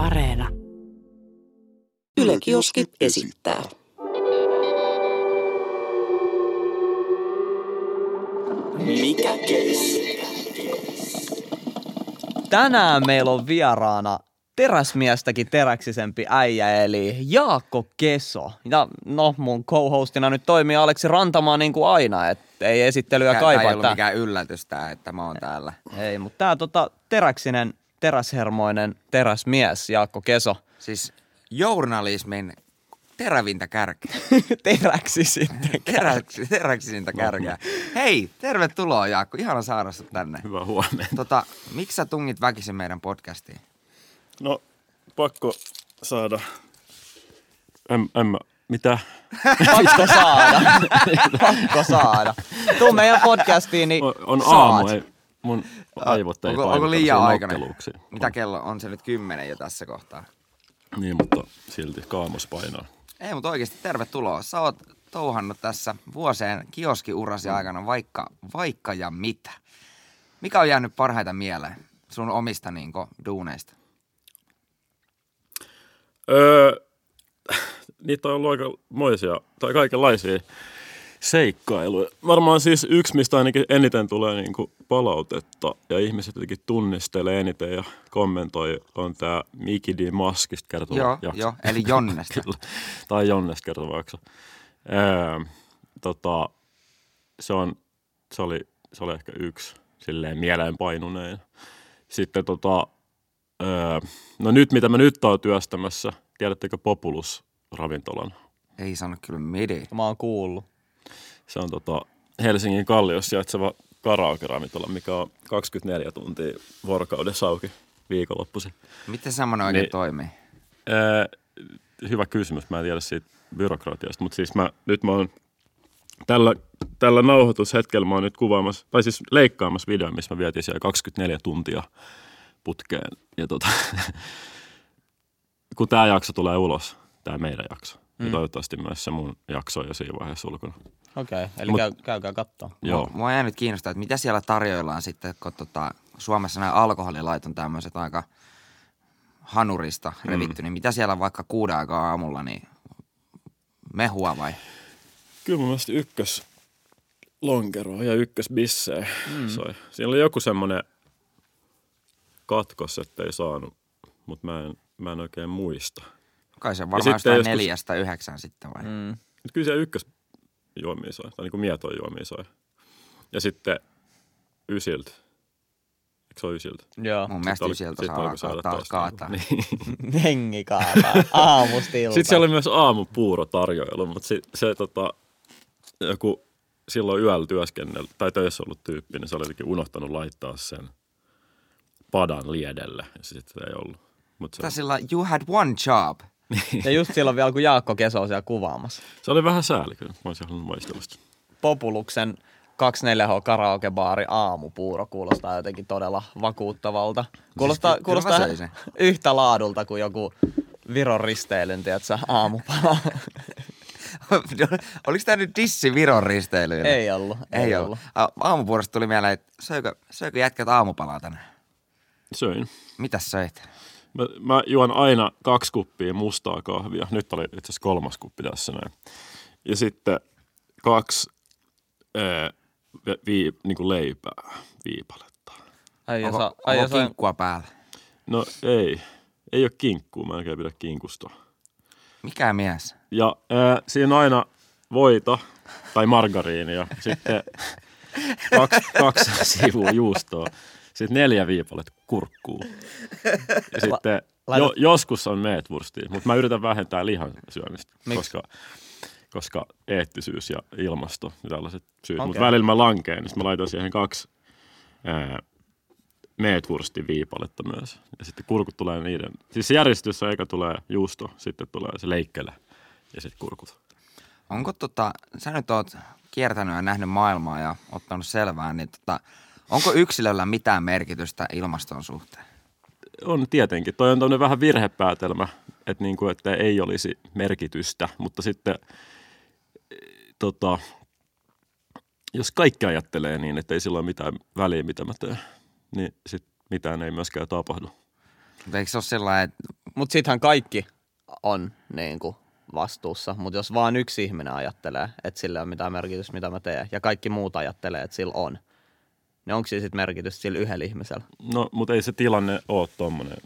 Areena. Yle Kioski esittää. Mikä keissi? Tänään meillä on vieraana teräsmiestäkin teräksisempi äijä, eli Jaakko Keso. Ja no, mun co-hostina nyt toimii Aleksi Rantamaa niin kuin aina, että ei esittelyä Tää- Tää ei kaipaa. ollut mikään yllätys tää, että mä oon täällä. Ei, mutta tää tota, teräksinen, teräshermoinen teräsmies Jaakko Keso. Siis journalismin terävintä kärkeä. Teräksi sitten. Teräksi, teräksisintä kärkeä. Hei, tervetuloa Jaakko. Ihana saada sut tänne. Hyvää huomenta. Tota, miksi sä tungit väkisin meidän podcastiin? No, pakko saada. En, en mä, mitä? Pakko saada. Pakko saada. Tuu meidän podcastiin, niin On, on aamu, ei, mun aivot ei Onko, onko liian aikainen? Mitä kello on se nyt kymmenen jo tässä kohtaa? Niin, mutta silti kaamos painaa. Ei, mutta oikeasti tervetuloa. Sä oot touhannut tässä vuosien kioskiurasi aikana vaikka, vaikka ja mitä. Mikä on jäänyt parhaita mieleen sun omista niin duuneista? Öö, niitä on ollut aika moisia, tai kaikenlaisia seikkailuja. Varmaan siis yksi, mistä ainakin eniten tulee niin kuin palautetta ja ihmiset jotenkin tunnistelee eniten ja kommentoi, on tämä Miki D. Maskista kertova Joo, jakso. joo, eli Jonnesta. Kyllä. Tai Jonnesta kertova jakso. Öö, tota, se, on, se, oli, se oli ehkä yksi silleen mieleenpainunein. Sitten tota, öö, no nyt mitä mä nyt oon työstämässä, tiedättekö Populus-ravintolan? Ei sano kyllä midi. Mä oon kuullut. Se on tota Helsingin kalliossa sijaitseva karaoke-ravintola, mikä on 24 tuntia vuorokaudessa auki viikonloppuisin. Miten semmoinen oikein Niin. toimii? Ää, hyvä kysymys, mä en tiedä siitä byrokratiasta, mutta siis mä, nyt mä oon tällä, tällä nauhoitushetkellä mä oon nyt kuvaamassa, tai siis leikkaamassa videon, missä mä vietin siellä 24 tuntia putkeen. Ja tota, kun tämä jakso tulee ulos, tämä meidän jakso, mm. ja toivottavasti myös se mun jakso on jo siinä vaiheessa ulkona. Okei, okay, eli Mut- käy, käykää kattoo. Joo. Mua, mua jäänyt kiinnostaa, että mitä siellä tarjoillaan sitten, kun tota, Suomessa nämä alkoholilait on tämmöiset aika hanurista revitty, niin mitä siellä vaikka kuuden aikaa aamulla, niin mehua vai? Kyllä mun mielestä ykkös lonkeroa ja ykkös bissejä mm. soi. Siinä oli joku semmoinen katkos, että ei saanut, mutta mä en, mä en oikein muista. Kai se Ja varmaan sitten jostain joskus- neljästä yhdeksän sitten vai? Mm. Mut kyllä se ykkös juomia soi, tai niin kuin mietoja juomia soi. Ja sitten ysiltä. Eikö se ole ysiltä? Joo. Mun mielestä sit saa alkaa saada taas taas kaataa. niinku- Niin. Hengi kaataa. Aamusta iltaan. Sitten siellä oli myös aamupuuro tarjoilu, mutta se, se tota, joku silloin yöllä työskennellä, tai töissä ollut tyyppi, niin se oli jotenkin unohtanut laittaa sen padan liedelle, ja sitten ei ollut. Mut se, Tää sillä you had one job. Ja just silloin vielä, kun Jaakko Keso on siellä kuvaamassa. se oli vähän sääli kyllä, mä olisin halunnut maistella sitä. Populuksen 24H karaokebaari aamupuuro kuulostaa jotenkin todella vakuuttavalta. Kuulostaa, Siis kuulostaa yhtä laadulta kuin joku Viron risteilyn, tiedätkö, aamupala. Oliko tämä nyt dissi Viron risteilyyn? ei ollut. Ei, Ei ollut. ollut. Aamupuorosta tuli mieleen, että söikö, söikö jätkät aamupalaa tänään? Söin. Mitäs söit? Mä, mä juon aina kaksi kuppia mustaa kahvia. Nyt oli itse asiassa kolmas kuppi tässä näin. Ja sitten kaksi ää, vi, vi, niin kuin leipää, viipaletta. Ai, Onko, sa, ai, onko sa, kinkkua päällä? No ei, ei ole kinkkuu, mä en oikein pidä kinkusta. Mikä mies? Ja ää, siinä on aina voita tai margariinia, sitten kaksi, kaksi sivua juustoa, sitten neljä viipalet kurkkuu. Ja sitten jo, joskus on meetwurstia, mutta mä yritän vähentää lihan syömistä, koska, koska eettisyys ja ilmasto ja tällaiset syyt. Okei. Mutta välillä mä lankeen, niin sit mä laitan siihen kaksi ää, meetwurstin viipaletta myös. Ja sitten kurkut tulee niiden, siis se järjestys eka tulee juusto, sitten tulee se leikkelä ja sitten kurkut. Onko tota, sä nyt oot kiertänyt ja nähnyt maailmaa ja ottanut selvää, niin tota, onko yksilöllä mitään merkitystä ilmaston suhteen? On tietenkin. Toi on tämmöinen vähän virhepäätelmä, että, niin kuin, että ei olisi merkitystä, mutta sitten eh, tota, jos kaikki ajattelee niin, että ei sillä ole mitään väliä, mitä mä teen, niin sit mitään ei myöskään tapahdu. Mutta eikö se ole sellainen, että mut sittenhän kaikki on niin kuin vastuussa, mutta jos vaan yksi ihminen ajattelee, että sillä ei ole mitään merkitystä, mitä mä teen, ja kaikki muut ajattelee, että sillä on, niin onko siinä sitten merkitystä sillä yhdellä ihmisellä? No, mutta ei se tilanne ole tommonen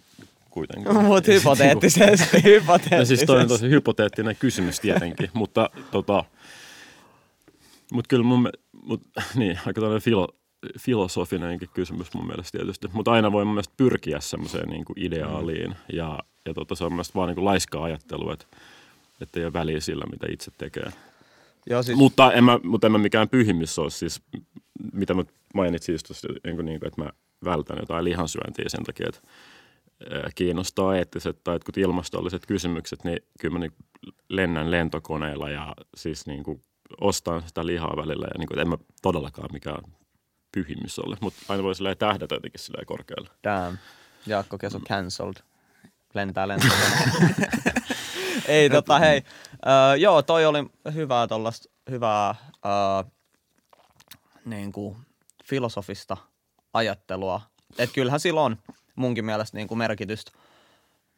kuitenkaan. Mutta se hypoteettisesti, hypoteettisesti. No siis toi on tosi hypoteettinen kysymys tietenkin, mutta tota, mut kyllä mun, mut, niin, aika tällainen filo, filosofinenkin kysymys mun mielestä tietysti, mutta aina voi mun mielestä pyrkiä semmoiseen niin kuin ideaaliin ja, ja tota, se on mun mielestä vaan niin kuin laiskaa ajattelua, että, että ei ole väliä sillä, mitä itse tekee. Joo, siis, Mutta en mä, mutta en mä mikään pyhimys ole siis, mitä mä mainitsin just tuossa, niin kuin, että mä vältän jotain lihansyöntiä sen takia, että kiinnostaa eettiset tai jotkut ilmastolliset kysymykset, niin kyllä mä niin lennän lentokoneella ja siis niin kuin ostan sitä lihaa välillä ja niin kuin, en mä todellakaan mikään pyhimys ole, mutta aina voi silleen tähdätä jotenkin silleen korkealle. damn, Jaakko Keso cancelled. Lentää lentää. Ei tota hei, uh, joo toi oli hyvää tollasta, hyvää uh, niin kuin filosofista ajattelua. Että kyllähän sillä on munkin mielestä niin kuin merkitystä,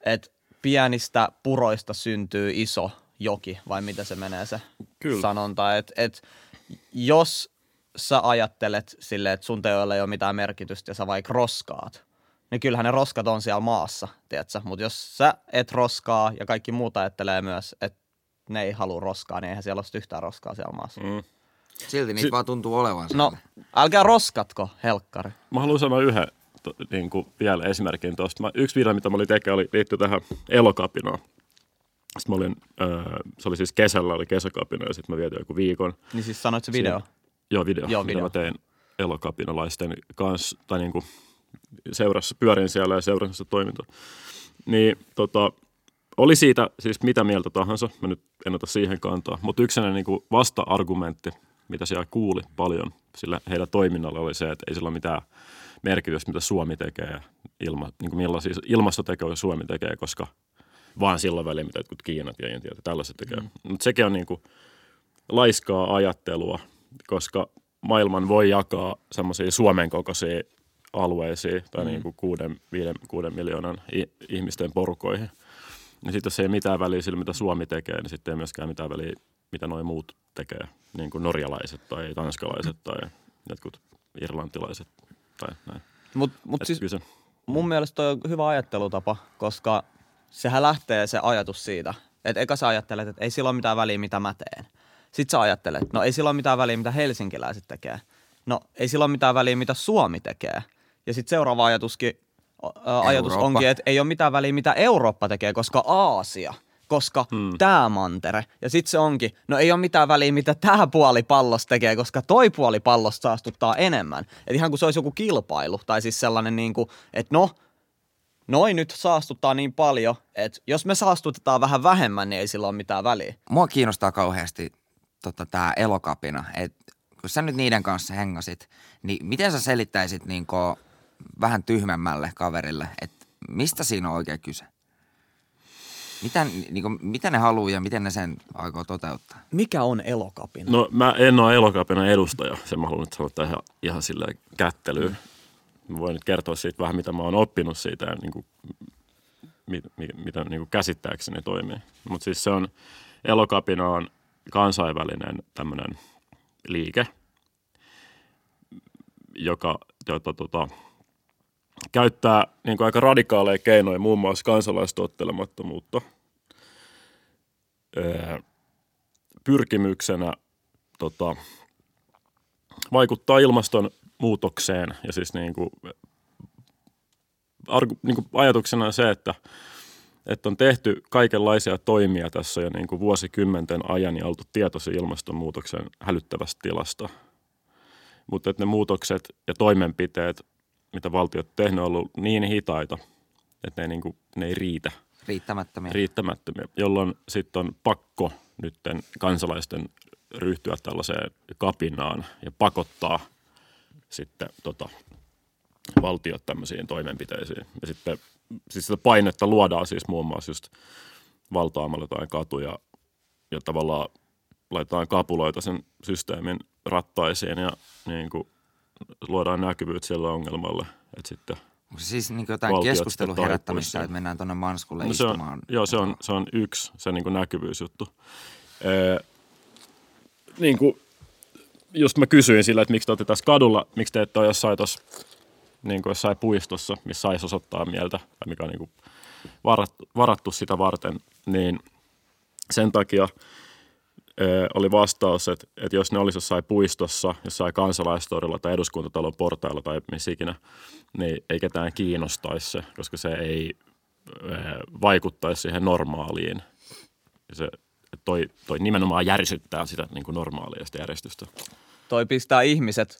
että pienistä puroista syntyy iso joki, vai mitä se menee se Kyllä. sanonta. Että et, jos sä ajattelet silleen, että sun teoilla ei ole mitään merkitystä ja sä vaikka roskaat, niin kyllähän ne roskat on siellä maassa, tiedätkö? Mutta jos sä et roskaa ja kaikki muut ajattelee myös, että ne ei halua roskaa, niin eihän siellä ole yhtään roskaa siellä maassa. Mm. Silti niitä Si- vaan tuntuu olevan No, siellä. älkää roskatko, helkkari. Mä haluan sanoa yhden to, niin kuin vielä esimerkin tuosta. Mä, yksi video, mitä mä olin tekemään, oli, liittyi tähän elokapinaan. Sitten mä olin, öö, se oli siis kesällä, oli kesäkapina ja sitten mä vietin joku viikon. Niin siis sanoit se video. Joo, video, Joo, video. mitä mä tein elokapinalaisten kanssa, tai niin kuin seurassa, pyörin siellä ja seurasin sitä toimintaa. Niin tota, oli siitä siis mitä mieltä tahansa, mä nyt en ota siihen kantaa, mutta yksi niin kuin vasta-argumentti, mitä siellä kuuli paljon sillä heidän toiminnalla oli se, että ei sillä ole mitään merkitystä, mitä Suomi tekee ja ilma, niin kuin millaisia ilmastotekoja Suomi tekee, koska vaan silloin väliin, mitä jotkut Kiinat ja Intiat ja tällaiset tekee. Mm. Mutta sekin on niin kuin laiskaa ajattelua, koska maailman voi jakaa semmoisia Suomen kokoisia alueisiin tai mm. niin kuin kuuden, viiden, kuuden miljoonan ihmisten porukoihin. Ja sitten jos ei mitään väliä sillä, mitä Suomi tekee, niin sitten ei myöskään mitään väliä, mitä nuo muut tekee, niin kuin norjalaiset tai tanskalaiset tai jotkut irlantilaiset tai näin. Mutta mut Et siis kyllä se, mun mielestä toi on hyvä ajattelutapa, koska sehän lähtee se ajatus siitä, että eka sä ajattelet, että ei sillä ole mitään väliä, mitä mä teen. Sitten sä ajattelet, no ei sillä ole mitään väliä, mitä helsinkiläiset tekee. No ei sillä ole mitään väliä, mitä Suomi tekee. Ja sitten seuraava ajatuskin, ajatus Eurooppa. onkin, että ei ole mitään väliä, mitä Eurooppa tekee, koska Aasia, koska hmm. tämä mantere. Ja sitten se onkin, no ei ole mitään väliä, mitä tämä puoli pallosta tekee, koska toi puoli pallosta saastuttaa enemmän. Et ihan kuin se olisi joku kilpailu, tai siis sellainen niin kuin, että no, noin nyt saastuttaa niin paljon, että jos me saastutetaan vähän vähemmän, niin ei sillä ole mitään väliä. Mua kiinnostaa kauheasti tota, tämä elokapina. Et, kun sä nyt niiden kanssa hengasit, niin miten sä selittäisit niin vähän tyhmemmälle kaverille, että mistä siinä on oikein kyse? Mitä, niin kuin, mitä ne haluaa ja miten ne sen aikoo toteuttaa? Mikä on elokapina? No mä en ole elokapina edustaja, sen mä haluan nyt sanoa tähän ihan, ihan silleen kättelyyn. Mä voin nyt kertoa siitä vähän, mitä mä oon oppinut siitä ja niin kuin, mit, mi, mitä niin kuin käsittääkseni toimii. Mutta siis se on, elokapina on kansainvälinen tämmöinen liike, joka jota, tota, käyttää niin kuin aika radikaaleja keinoja, muun muassa kansalaistottelemattomuutta. Öö, pyrkimyksenä tota, vaikuttaa ilmastonmuutokseen ja siis niin kuin, argu, niin kuin ajatuksena on se, että, että on tehty kaikenlaisia toimia tässä jo niin kuin vuosikymmenten ajan ja oltu tietoisia ilmastonmuutoksen hälyttävästä tilasta. Mutta että ne muutokset ja toimenpiteet, mitä valtiot tehnyt, on ollut niin hitaita, että ne, niin kuin, ne ei riitä Riittämättömiä. riittämättömiä, jolloin sitten on pakko nytten kansalaisten ryhtyä tällaiseen kapinaan ja pakottaa sitten tota, valtiot tämmöisiin toimenpiteisiin. Ja sitten siis sitä painetta luodaan siis muun muassa just valtaamalla jotain katuja ja tavallaan laitetaan kapuloita sen systeemin rattaisiin ja niin kuin luodaan näkyvyyttä sille ongelmalle, että sitten Onko se siis niin jotain keskustelun herättämistä, että mennään tuonne Manskulle No se on, istumaan? joo, se on, se on yksi, se niin näkyvyysjuttu. Öö, niin kuin, just mä kysyin sillä, että miksi te olette tässä kadulla, miksi te ette ole jossain, tossa, niin kuin jossain puistossa, missä saisi osoittaa mieltä, tai mikä on niin kuin varattu, varattu sitä varten, niin sen takia oli vastaus, että, että jos ne olisi jossain puistossa, jossain kansalaistorilla tai eduskuntatalon portailla tai missä ikinä, niin ei ketään kiinnostaisi se, koska se ei vaikuttaisi siihen normaaliin. Se, toi, toi nimenomaan järisyttää sitä niin kuin normaalia sitä järjestystä. toi pistää ihmiset,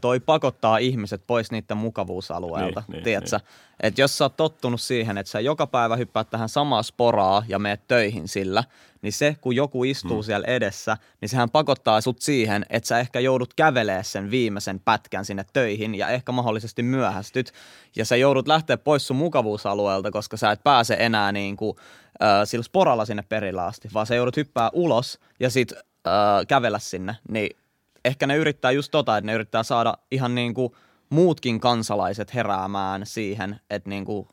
toi pakottaa ihmiset pois niiden mukavuusalueelta, Niin, niin, tiedätkö? Että jos sä oot tottunut siihen, että sä joka päivä hyppäät tähän samaa sporaa ja meet töihin sillä, niin se, kun joku istuu hmm. siellä edessä, niin sehän pakottaa sut siihen, että sä ehkä joudut kävelee sen viimeisen pätkän sinne töihin ja ehkä mahdollisesti myöhästyt. Ja sä joudut lähteä pois sun mukavuusalueelta, koska sä et pääse enää niin kuin, äh, sillä sporalla sinne perillä asti, vaan sä joudut hyppää ulos ja sit äh, kävellä sinne. Niin ehkä ne yrittää just tota, että ne yrittää saada ihan niin kuin muutkin kansalaiset heräämään siihen, että niin kuin,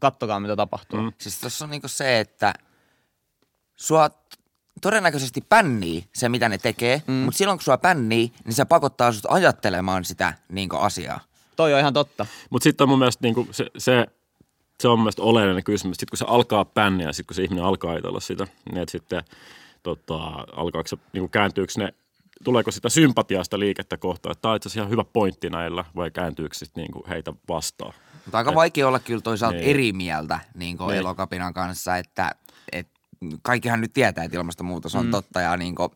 kattokaa mitä tapahtuu. Mm. Siis tuossa on niinku se, että sua todennäköisesti pännii se, mitä ne tekee, mm. mutta silloin kun sua pännii, niin se pakottaa sut ajattelemaan sitä niinku asiaa. Toi on ihan totta. Mutta sitten on mun mielestä niin kuin se, se, se on mun mielestä oleellinen kysymys. Sitten kun se alkaa pänniä ja sitten kun se ihminen alkaa ajatella sitä, niin että sitten tota, alkaako se, niin kuin kääntyykö ne, tuleeko sitä sympatiasta liikettä kohtaan, että tämä on itse asiassa ihan hyvä pointti näillä, vai kääntyykö sitten niin kuin heitä vastaan. Mutta aika vaikea olla kyllä toisaalta Niin. eri mieltä niin Niin. elokapinan kanssa, että et, kaikkihan nyt tietää, että ilmastonmuutos on mm. totta ja niin kuin,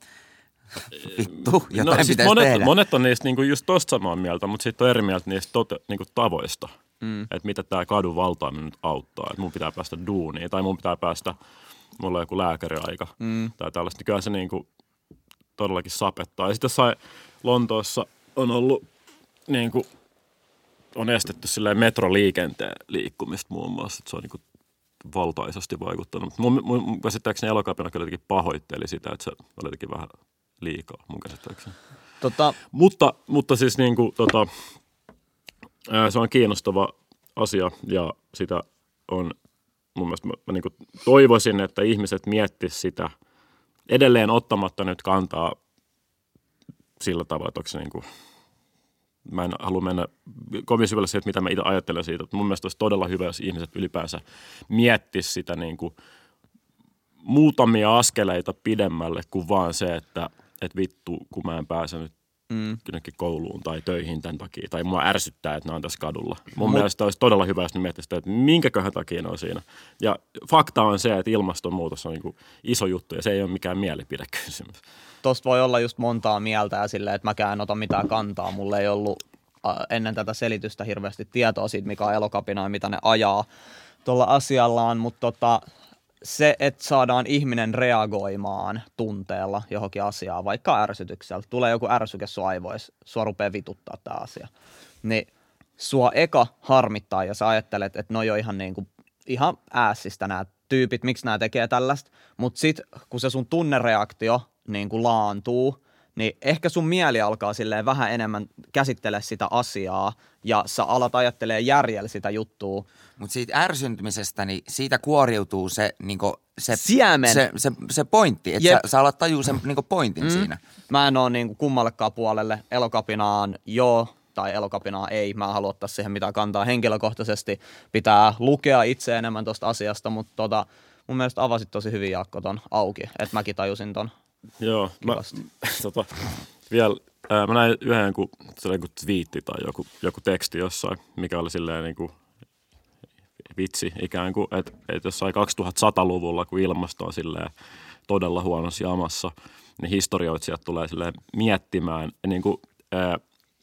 vittu, jotain no, siis pitäisi monet, tehdä. monet on niistä niinku just tosta samaa mieltä, mutta sitten on eri mieltä niistä tote, niinku tavoista. Mm. Että mitä tämä kadun valtaaminen nyt auttaa. Että mun pitää päästä duuniin tai mun pitää päästä, mulla on joku lääkäriaika mm. tai tällaista. Niin kyllä se niinku todellakin sapettaa. Ja sitten jossain Lontoossa on ollut niinku, on estetty silleen metroliikenteen liikkumista muun muassa. Että se on niinku valtaisesti vaikuttanut. Mutta mun, mun, mun käsittääkseni elokapina kyllä jotenkin pahoitteli sitä, että se oli jotenkin vähän liikaa mun käsittääkseni. Tota, Mutta, mutta siis niin kuin, tota, ää, se on kiinnostava asia ja sitä on mun mielestä mä, mä niin kuin toivoisin, että ihmiset miettisivät sitä edelleen ottamatta nyt kantaa sillä tavalla, että niin kuin, mä en halua mennä kovin syvälle siihen, että mitä mä itse ajattelen siitä. Mutta mun mielestä olisi todella hyvä, jos ihmiset ylipäänsä miettisivät sitä niin kuin muutamia askeleita pidemmälle kuin vaan se, että, että vittu, kun mä en pääse nyt mm. kouluun tai töihin tämän takia. Tai mua ärsyttää, että ne on tässä kadulla. Mun Mut, mielestä olisi todella hyvä, jos ne miettisi sitä, että minkäköhän takia ne on siinä. Ja fakta on se, että ilmastonmuutos on niin kuin iso juttu ja se ei ole mikään mielipidekysymys. tosta voi olla just montaa mieltä ja silleen, että mäkään en ota mitään kantaa. Mulla ei ollut ennen tätä selitystä hirveästi tietoa siitä, mikä on elokapina ja mitä ne ajaa tuolla asiallaan, mutta tota, se, että saadaan ihminen reagoimaan tunteella johonkin asiaan, vaikka ärsytyksellä, tulee joku ärsyke sun aivoissa, sua rupeaa vituttaa tämä asia, niin sua eka harmittaa ja sä ajattelet, että no jo ihan niin kuin, ihan äässistä nämä tyypit, miksi nämä tekee tällaista, mutta sitten kun se sun tunnereaktio niin kuin laantuu, niin ehkä sun mieli alkaa silleen vähän enemmän käsittele sitä asiaa ja sä alat ajattelee järjellä sitä juttua. Mutta siitä ärsyntymisestä, niin siitä kuoriutuu se, niinku, se, Siemen. se, se, se pointti, että sä, sä alat tajua sen niinku pointin mm. siinä. Mä en oo niin kummallekaan puolelle elokapinaan joo tai elokapinaa ei. Mä en halua ottaa siihen mitään kantaa henkilökohtaisesti. Pitää lukea itse enemmän tuosta asiasta, mutta tota, mun mielestä avasit tosi hyvin Jaakko ton auki, että mäkin tajusin ton. Joo, mä, tota, vielä, ää, mä näin yhden joku, joku twiitti tai joku, joku teksti jossain, mikä oli silleen niin kuin vitsi ikään kuin, että, että jossain 2100-luvulla, kun ilmasto on silleen todella huonossa jamassa, niin historioitsijat tulee silleen miettimään, niin kuin, ää,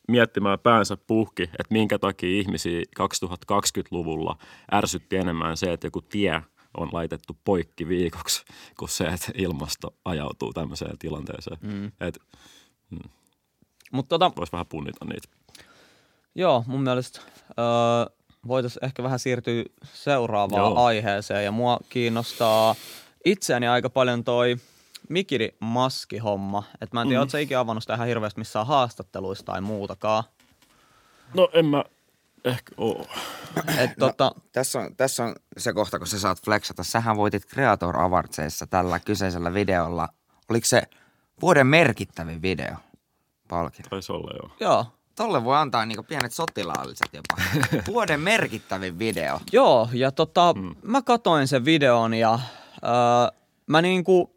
miettimään päänsä puhki, että minkä takia ihmisiä 2020-luvulla ärsytti enemmän se, että joku tie on laitettu poikki viikoksi, kuin se, että ilmasto ajautuu tämmöiseen tilanteeseen. Mm. Että Mutta tota, voisi vähän punnita niitä. joo, mun mielestä öö, voitaisiin ehkä vähän siirtyä seuraavaan Joo. aiheeseen. Ja mua kiinnostaa itseäni aika paljon toi mikiri-maski-homma. Et mä en tiedä, mm. ootko sä ikinä avannut sitä ihan hirveästi missään haastatteluissa tai muutakaan. No en mä, Ehkä oo. Et, tota, Tässä on, tässä on se kohta, kun sä saat flexata. Sähän voitit Creator Awardsissa tällä kyseisellä videolla. Oliko se vuoden merkittävin video? Palkinto. Taisi olla joo. joo, Tolle voi antaa niinku pienet sotilaalliset jopa. Vuoden merkittävin video. Joo, ja tota, mm. mä katoin sen videon ja öö, mä niinku,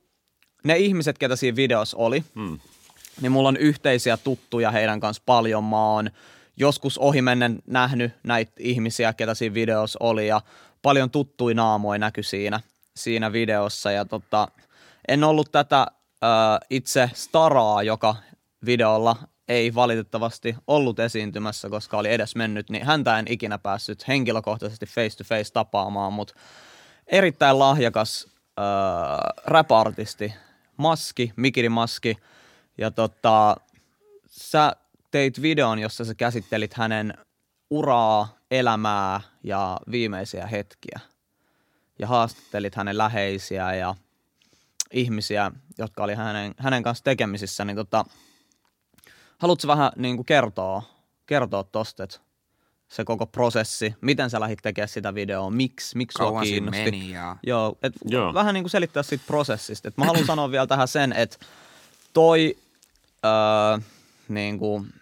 ne ihmiset, ketä siinä videossa oli, Mm. niin mulla on yhteisiä tuttuja heidän kanssa paljon. Mä oon joskus ohimennen nähnyt näitä ihmisiä, ketä siinä videossa oli ja paljon tuttuja naamoja näkyi siinä, siinä videossa. Ja tota, en ollut tätä ö, itse staraa, joka videolla ei valitettavasti ollut esiintymässä, koska oli edes mennyt, niin häntä en ikinä päässyt henkilökohtaisesti face to face tapaamaan, mutta erittäin lahjakas äh, rap-artisti, Maski, Mikiri Maski, ja tota, sä teit videon, jossa sä käsittelit hänen uraa, elämää ja viimeisiä hetkiä. Ja haastattelit hänen läheisiä ja ihmisiä, jotka oli hänen, hänen kanssa tekemisissä, niin tota, haluatko vähän niin kuin kertoa, kertoa tosta, että se koko prosessi, miten sä lähdit tekemään sitä videoa, miksi, miksi sua kiinnosti. meni ja... Joo, et Joo. vähän niin kuin selittää siitä prosessista. Et mä haluan sanoa vielä tähän sen, että toi öö, niin kuin,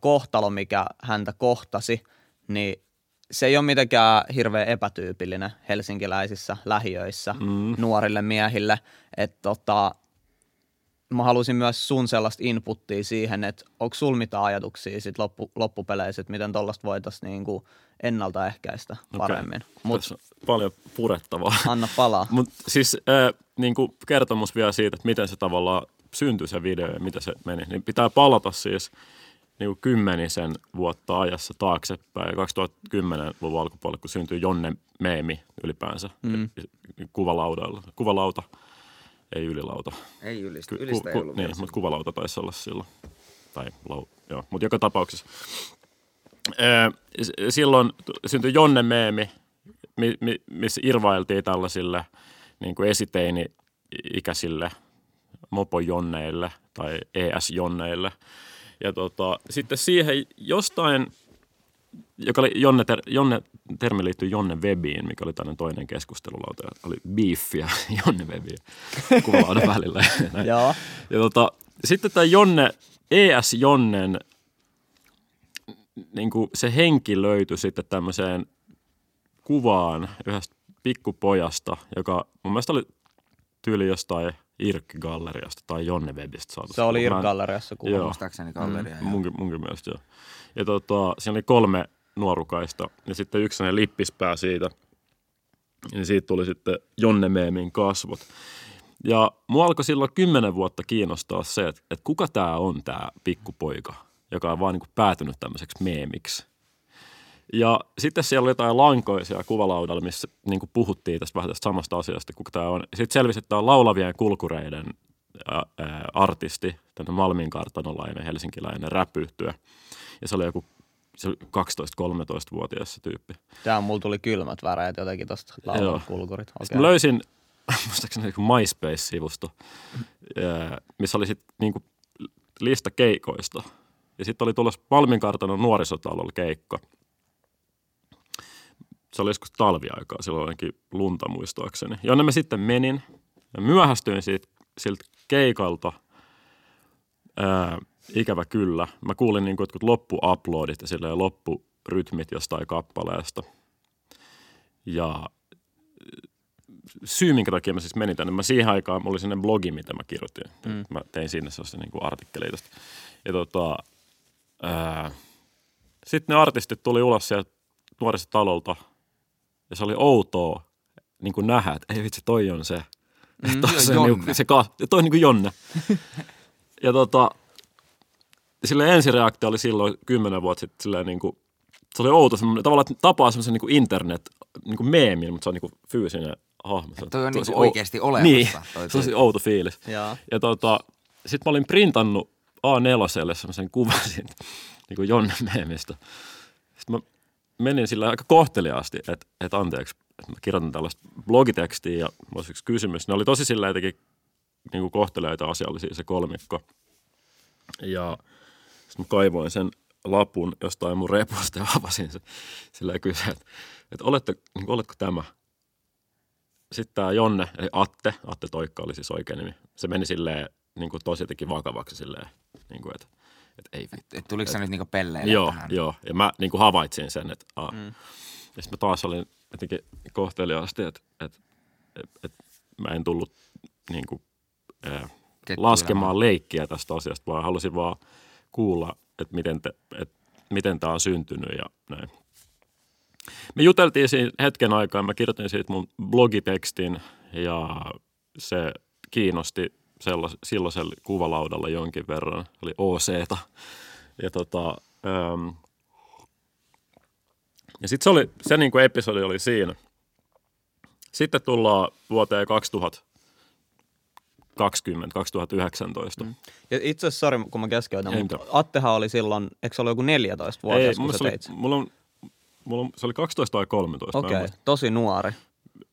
kohtalo, mikä häntä kohtasi, niin se ei ole mitenkään hirveän epätyypillinen helsinkiläisissä lähiöissä mm. nuorille miehille. Että tota, mä halusin myös sun sellaista inputtia siihen, että onko sul mitään ajatuksia sit loppu, loppupeleissä, että miten tollasta voitaisiin niinku ennaltaehkäistä paremmin. Okay. Mutta Tässä on paljon purettavaa. anna palaa. Mutta siis äh, niin kuin kertomus vielä siitä, että miten se tavallaan syntyi se video ja mitä se meni, niin pitää palata siis niin kuin kymmenisen vuotta ajassa taaksepäin. 2010-luvun alkupuolella, kun syntyi Jonne Meemi ylipäänsä mm. kuvalaudalla. Kuvalauta, ei ylilauta. Ei ylistä. Ylistä ei ollut niin, mutta kuvalauta taisi olla silloin. Tai lau, joo, mutta joka tapauksessa. Silloin syntyi Jonne meemi, mi, mi, missä irvailtiin tällaisille niin kuin esiteini-ikäisille mopojonneille tai ES-jonneille. Ja tota, sitten siihen jostain, joka oli Jonne, ter, Jonne termi liittyy Jonne Webiin, mikä oli tämmöinen toinen keskustelulauta. Oli beefia Jonne Webiin kuvalaudan välillä. ja. Joo. Ja tota, sitten tämä Jonne, ES Jonnen, niin kuin se henki löytyi sitten tämmöiseen kuvaan yhdestä pikkupojasta, joka mun mielestä oli tyyli jostain Irk-galleriasta tai Jonne Webistä saatu. Se oli Irk-galleriassa kuva. Joo. Muistaakseni galleria. Mm, Munkin, munkin mielestä joo. Ja tota, siinä oli kolme nuorukaista ja sitten yksi sellainen lippispää siitä. Ja siitä tuli sitten Jonne Meemin kasvot. Ja mua alkoi silloin kymmenen vuotta kiinnostaa se, että, että kuka tämä on tämä pikkupoika, joka on vaan niin päätynyt tämmöiseksi meemiksi. Ja sitten siellä oli jotain lankoja siellä kuvalaudalla, missä niin kuin puhuttiin tästä vähän tästä samasta asiasta, kuka tämä on. Sitten selvisi, että tämä on laulavien kulkureiden ää, ää, artisti, tänne Malmin kartanolainen, helsinkiläinen räpyhtyö. Ja se oli joku se oli 12-13-vuotias se tyyppi. Tää mulla tuli kylmät väreet jotenkin tosta Joo. laulun kulkurit. Sitten Okay. mä löysin, muistaakseni joku MySpace-sivusto, missä oli sitten niinku lista keikoista. Ja sitten oli tulossa Malminkartanon nuorisotalolla keikka. Se oli joskus talviaikaa, silloin ainakin lunta muistaakseni. Jonne mä sitten menin ja myöhästyin siitä, siltä keikalta. Ää, ikävä kyllä. Mä kuulin niin jotkut loppuuploadit ja silleen loppurytmit jostain kappaleesta. Ja syy, minkä takia mä siis menin tänne, mä siihen aikaan, mulla oli sinne blogi, mitä mä kirjoitin. Mm. Mä tein sinne sellaista niin kuin artikkeleita. Ja tota, sitten ne artistit tuli ulos sieltä nuorisotalolta ja se oli outoa niin kuin nähdä, että ei vitsi, toi on se. Mm, toi, se, niin, se ka, toi on niin kuin Jonne. ja tota, sille ensireaktio oli silloin kymmenen vuotta sitten silleen niin kuin, se oli outo, semmoinen, tavallaan että tapaa semmoisen niin internet, niin kuin meemin, mutta se on niin kuin fyysinen hahmo. Se on Toi on ou- oikeasti olemassa, Niin, toi se on tyyppi. outo fiilis. Joo. Ja tota, sit mä olin printannut A4 semmoisen kuvan siitä niin kuin Jonne meemistä. Sitten mä menin sillä aika kohteliaasti, että, että anteeksi, että mä kirjoitan tällaista blogitekstiä ja mulla olisi yksi kysymys. Ne oli tosi sillä jotenkin niin kuin kohteliaita asiallisia se kolmikko. Ja sitten mä kaivoin sen lapun jostain mun repusta ja avasin sen. Silleen kysyin, että, että olette, niin kuin, oletko tämä? Sitten tämä Jonne, eli Atte, Atte Toikka oli siis oikein nimi. Se meni silleen niin kuin tosi jotenkin vakavaksi silleen, niin kuin, että, että ei vittu. Et tuliko se nyt niinku pelleillä Joo, tähän? joo. Ja mä niin kuin havaitsin sen, että a. Mm. Ja sitten mä taas olin jotenkin kohteliaasti, että, että, että, että mä en tullut niin ää, Kettu laskemaan leikkiä tästä asiasta, vaan halusin vaan kuulla, että miten, te, että miten tämä on syntynyt ja näin. Me juteltiin siinä hetken aikaa, mä kirjoitin siitä mun blogitekstin ja se kiinnosti sellas, silloisella kuvalaudalla jonkin verran, oli OCta. Ja tota, ähm, ja sitten se, oli, se niinku episodi oli siinä. Sitten tullaan vuoteen 2020, 2019. Mm. Ja itse asiassa, sori kun mä keskeytän, mutta. Attehan oli silloin, eikö se ollut joku 14 vuotias, Ei, kun sä se, oli, teit sen? mulla on, mulla on, se oli 12 tai 13. mä en Okei, muista. tosi nuori.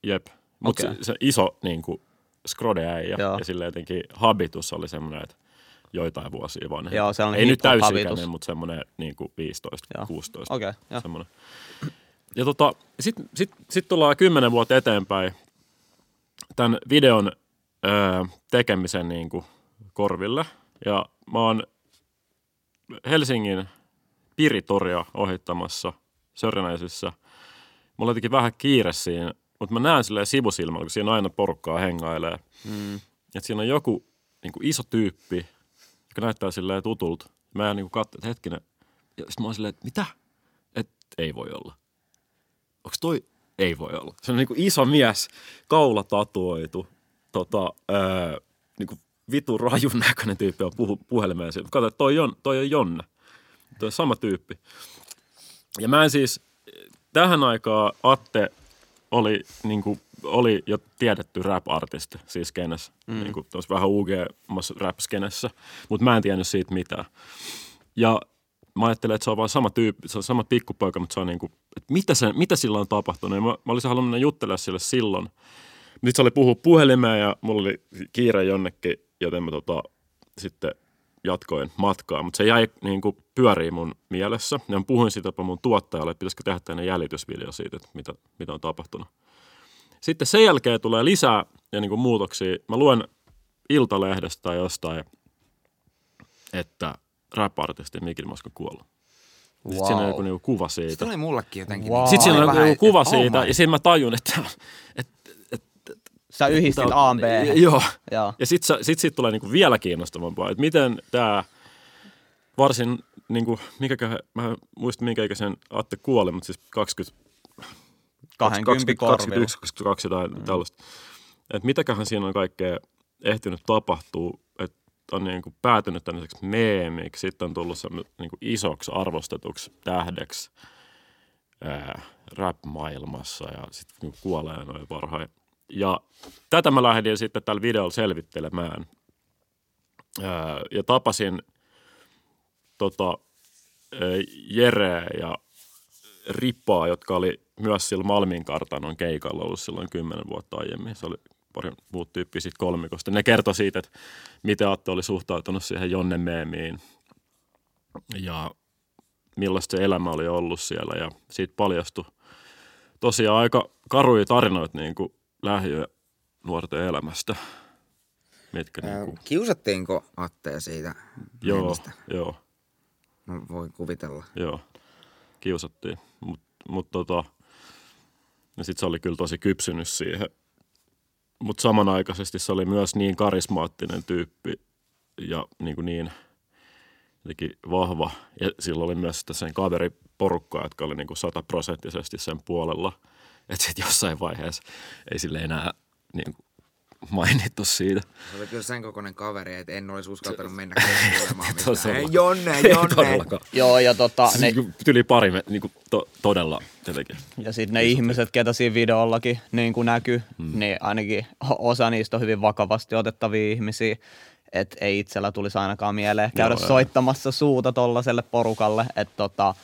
Jep. Mutta Okei. se, se, iso niin kuin, skrode-äijä Joo. ja sille jotenkin habitus oli semmoinen, että joitain vuosia vanhempi. Joo, se on Ei nyt täysikäinen, mutta semmoinen niin kuin 15, Joo. 16. Okei, joo. semmoinen. Ja tota, sitten sit, sit tullaan kymmenen vuotta eteenpäin tämän videon öö, tekemisen niin kuin korville. Ja mä oon Helsingin Piritoria ohittamassa Sörnäisissä. Mulla on jotenkin vähän kiire siinä, mutta mä näen silleen sivusilmällä, kun siinä aina porukkaa hengailee. Mm. Että siinä on joku niin kuin iso tyyppi, joka näyttää silleen tutulta. Mä niin kuin katsoin, että hetkinen. Ja sitten mä oon silleen, että mitä? Että ei voi olla. Onko toi? Ei voi olla. Se on niin kuin iso mies, kaula tatuoitu, tota, öö, niin kuin vitu rajun näköinen tyyppi on puhu, puhelimeen. Kato, että toi on, toi on Jonne. Toi on sama tyyppi. Ja mä en siis, tähän aikaan Atte oli, niin kuin, oli jo tiedetty rap-artisti siis skenessä. Mm. Niin kuin, vähän UG rap-skenessä, mutta mä en tiennyt siitä mitään. Ja mä ajattelin, että se on vaan sama tyyppi, se on sama pikkupoika, mutta se on niin kuin, että mitä, se, mitä sillä on tapahtunut. Ja mä, mä olisin halunnut mennä juttelemaan sille silloin. Nyt se oli puhua puhelimeen ja mulla oli kiire jonnekin, joten mä tota, sitten jatkoin matkaa. Mutta se jäi niin kuin pyöriin mun mielessä. Ja mä puhuin siitä jopa mun tuottajalle, että pitäisikö tehdä tänne jäljitysvideo siitä, että mitä, mitä on tapahtunut. Sitten sen jälkeen tulee lisää ja niin kuin muutoksia. Mä luen Iltalehdestä tai jostain, että rap-artisti Mikil Mosko kuollut. Wow. Sitten siinä on joku niinku kuva siitä. Sitten oli mullekin jotenkin. Wow. niin- Sitten siinä on joku kuva että- siitä oh my- ja sitten mä tajun, että, että Sä yhdistit Tää on- A B. Joo. Joo. Ja sitten sit, sit tulee niinku vielä kiinnostavampaa, että miten tämä varsin, niinku, mikäköhän, mä en muista minkä ikäisen Atte kuoli, mutta siis 20, 20 20, korvilla. 21, 22 tai mm. tällaista. Että mitäköhän siinä on kaikkea ehtinyt tapahtuu, että on niinku päätynyt tämmöiseksi meemiksi, sitten on tullut niinku isoksi arvostetuksi tähdeksi ää, rap-maailmassa ja sitten niinku kuolee noin parhain. Ja tätä mä lähdin sitten tällä videolla selvittelemään. Ää, ja tapasin tota, ää, Jere ja Rippaa, jotka oli myös sillä Malmin kartanon keikalla ollut silloin kymmenen vuotta aiemmin. Se oli pari muut tyyppiä siitä kolmikosta. Ne kertoi siitä, että miten Atte oli suhtautunut siihen Jonne meemiin ja millaista se elämä oli ollut siellä. Ja siitä paljastui tosiaan aika karuja tarinoita niin kuin lähiö nuorten elämästä. Mitkä niin Ää, kuin, Kiusattiinko Attea siitä? joo, meemistä? joo. No, voi kuvitella. Joo, kiusattiin. Mutta mut tota, ja sit se oli kyllä tosi kypsynyt siihen. Mutta samanaikaisesti se oli myös niin karismaattinen tyyppi ja niin, kuin niin jotenkin vahva. Ja sillä oli myös sitten sen kaveriporukkaa, jotka oli niin kuin sataprosenttisesti sen puolella. Että sitten jossain vaiheessa ei sille enää niin kuin mainittu siitä. Se oli kyllä sen kokoinen kaveri, että en olisi uskaltanut mennä keskustelemaan mitään. Todella. Hei, Jonne, Ei Jonne. todellakaan. Joo, ja tota, ne, Ne... Tyli pari, me- niin kuin to, todella jotenkin. Ja sitten ne ihmiset, ketä siinä videollakin niin kuin näkyy, hmm. niin ainakin osa niistä on hyvin vakavasti otettavia ihmisiä. Että ei itsellä tulisi ainakaan mieleen käydä Joo, soittamassa suuta tollaselle porukalle. Että tota,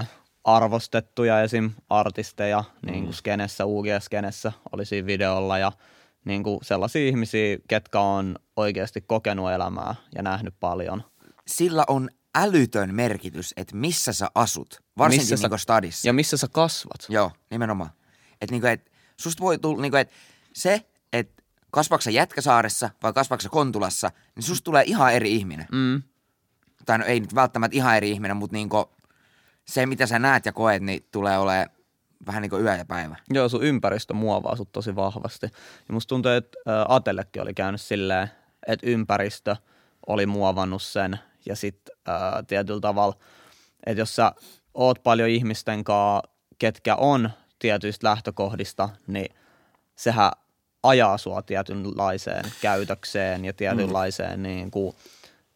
ö, arvostettuja esim. artisteja niin kuin skenessä, UG-skenessä oli siinä videolla ja niin kuin sellaisia ihmisiä, ketkä on oikeasti kokenut elämää ja nähnyt paljon. Sillä on älytön merkitys, että missä sä asut, varsinkin Missä sä- niinku stadissa. Ja missä sä kasvat? Joo, nimenomaan. Että niinku, et, susta voi tulla, niinku, et se, että kasvaksä Jätkäsaaressa vai kasvaksä Kontulassa, niin susta tulee ihan eri ihminen. Mm. Tai no ei nyt välttämättä ihan eri ihminen, mutta niinku, se, mitä sä näet ja koet, niin tulee olemaan vähän niin kuin yö ja päivä. Joo, sun ympäristö muovaa sut tosi vahvasti. Ja musta tuntuu, että Atellekin oli käynyt silleen, että ympäristö oli muovannut sen. Ja sitten tietyllä tavalla, että jos sä oot paljon ihmisten kanssa, ketkä on tietyistä lähtökohdista, niin sehän ajaa sua tietynlaiseen käytökseen ja tietynlaiseen niin kuin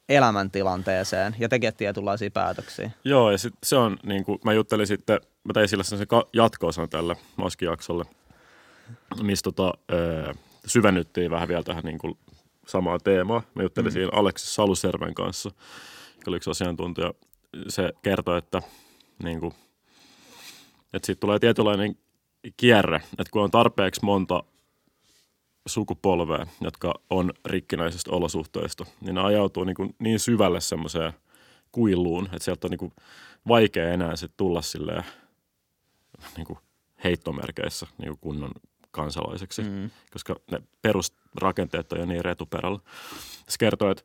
elämäntilanteeseen ja tekee tietynlaisia päätöksiä. Joo, ja sit se on, niin kuin, mä juttelin sitten, mä tein sille sen jatko-osan tälle Maskijaksolle, missä tota, öö, syvennyttiin vähän vielä tähän niin kuin, samaa teemaa. Mä juttelin mm. siinä Aleksis Saluserven kanssa, joka oli yksi asiantuntija. Se kertoi, että, niin kuin, että siitä tulee tietynlainen kierre, että kun on tarpeeksi monta sukupolvea, jotka on rikkinäisistä olosuhteista, niin ne ajautuu niin, kuin niin syvälle semmoiseen kuiluun, että sieltä on niin kuin vaikea enää sit tulla silleen niin kuin heittomerkeissä niin kuin kunnon kansalaiseksi, mm. koska ne perusrakenteet on jo niin retuperällä. Se kertoo, että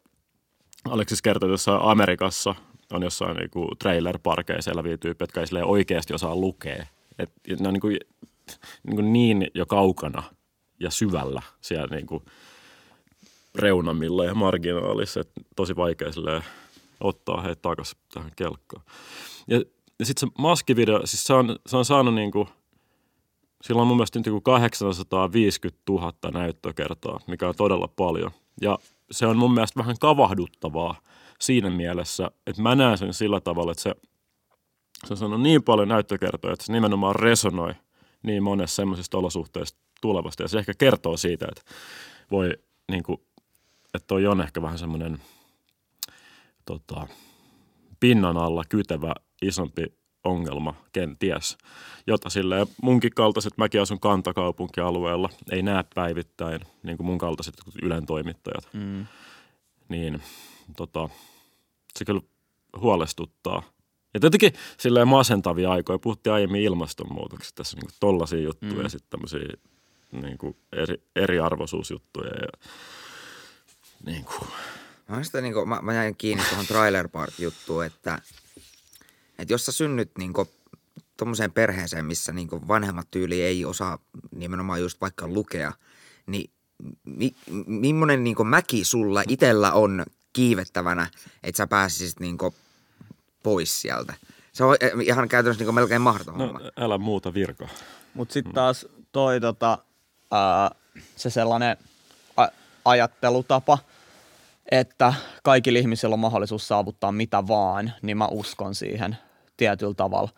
Aleksis kertoi, että jossain Amerikassa on jossain niin kuin trailer-parkeissa eläviä tyyppejä, jotka ei oikeasti osaa lukea. Et ne on niin, kuin, niin, kuin niin jo kaukana ja syvällä siellä niin kuin reunamilla ja marginaalissa, että tosi vaikea ottaa heitä takaisin tähän kelkkaan. Ja, ja sitten se maskivideo, siis se on, se on saanut niin kuin, sillä on mun mielestä nyt joku 850 000 näyttökertaa, mikä on todella paljon. Ja se on mun mielestä vähän kavahduttavaa siinä mielessä, että mä näen sen sillä tavalla, että se, se on saanut niin paljon näyttökertoja, että se nimenomaan resonoi niin monessa semmoisista olosuhteista tulevasta. Ja se ehkä kertoo siitä, että voi niin kuin, että toi on ehkä vähän semmoinen tota, pinnan alla kytevä isompi ongelma kenties, jota silleen munkin kaltaiset, mäkin asun kantakaupunkialueella, ei näe päivittäin, niin kuin mun kaltaiset Ylen toimittajat, mm. niin tota, se kyllä huolestuttaa. Ja tietenkin silleen masentavia aikoja, puhuttiin aiemmin ilmastonmuutoksesta, tässä niin tollaisia juttuja mm. ja sitten tämmöisiä niin kuin eri, eriarvoisuusjuttuja ja niin kuin. Mä, sitä, niin kuin, mä, mä jäin kiinni tuohon Trailer Park-juttuun, että, että jos sä synnyt niin kuin, tuommoiseen perheeseen, missä niin kuin vanhemmat tyyli ei osaa nimenomaan just vaikka lukea, niin mi, millainen niin kuin mäki sulla itellä on kiivettävänä, että sä pääsisit niin kuin pois sieltä? Se on ihan käytännössä niin melkein mahdoton No, homma. älä muuta virkaa. Mutta sitten taas toi tota, ää, se sellainen a- ajattelutapa, että kaikilla ihmisillä on mahdollisuus saavuttaa mitä vaan, niin mä uskon siihen tietyllä tavalla.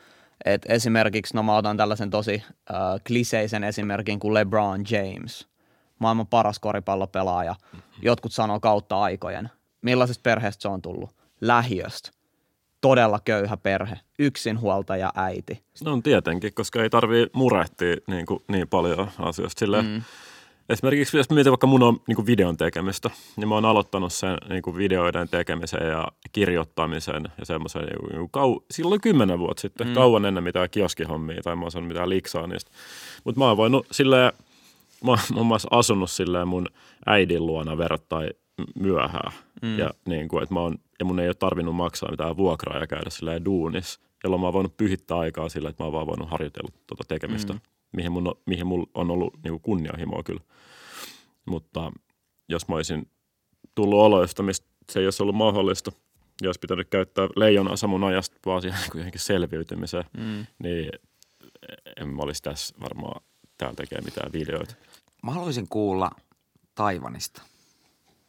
Et esimerkiksi, no mä otan tällaisen tosi äh, kliseisen esimerkin kuin LeBron James, maailman paras koripallopelaaja. Jotkut sanoo kautta aikojen. Millaisesta perheestä se on tullut? Lähiöstä. Todella köyhä perhe. Yksinhuoltaja äiti. No tietenkin, koska ei tarvii murehtia niin, kuin, niin paljon asioista. Silleen, mm. Esimerkiksi jos mietin vaikka mun on niin kuin videon tekemistä, niin mä oon aloittanut sen niin kuin videoiden tekemisen ja kirjoittamisen ja semmoisen niin kuin, kau- silloin kymmenen vuotta sitten, mm. kauan ennen mitään kioskihommia tai mä oon saanut mitään liksaa niistä. Mutta mä oon voinut silleen, mä oon muun muassa asunut silleen mun äidin luona verrattain myöhään. Mm. Ja, niin kuin, että mä oon, ja mun ei ole tarvinnut maksaa mitään vuokraa ja käydä silleen duunis, jolloin mä oon voinut pyhittää aikaa sillä, että mä oon vaan voinut harjoitella tuota tekemistä, mm. mihin, mun, mihin mulla on ollut niin kuin kunnianhimoa kyllä. Mutta jos mä olisin tullut oloista, mistä se ei olisi ollut mahdollista, ja olisi pitänyt käyttää leijonaa samun ajasta vaan siihen niin kuin johonkin selviytymiseen, mm. niin en mä olisi tässä varmaan täällä tekee mitään videoita. Mä haluaisin kuulla Taivanista.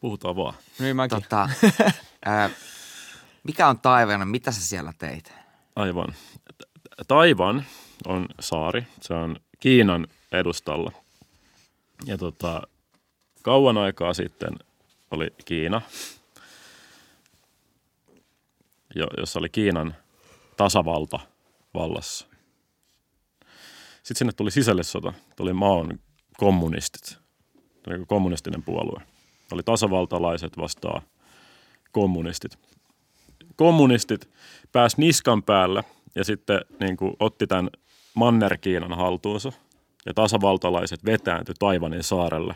Puhutaan vaan. Niin mäkin. Tota, ää, mikä on Taivan, mitä sä siellä teit? Aivan. Taivan on saari. Se on Kiinan edustalla. Ja tota, kauan aikaa sitten oli Kiina, jo, jossa oli Kiinan tasavalta vallassa. Sitten sinne tuli sisällissota, tuli Maon kommunistit, tuli kommunistinen puolue. Oli tasavaltalaiset vastaan kommunistit. kommunistit pääs niskan päälle ja sitten niin kuin otti tämän Manner-Kiinan haltuunsa ja tasavaltalaiset vetääntyi Taivanin saarelle,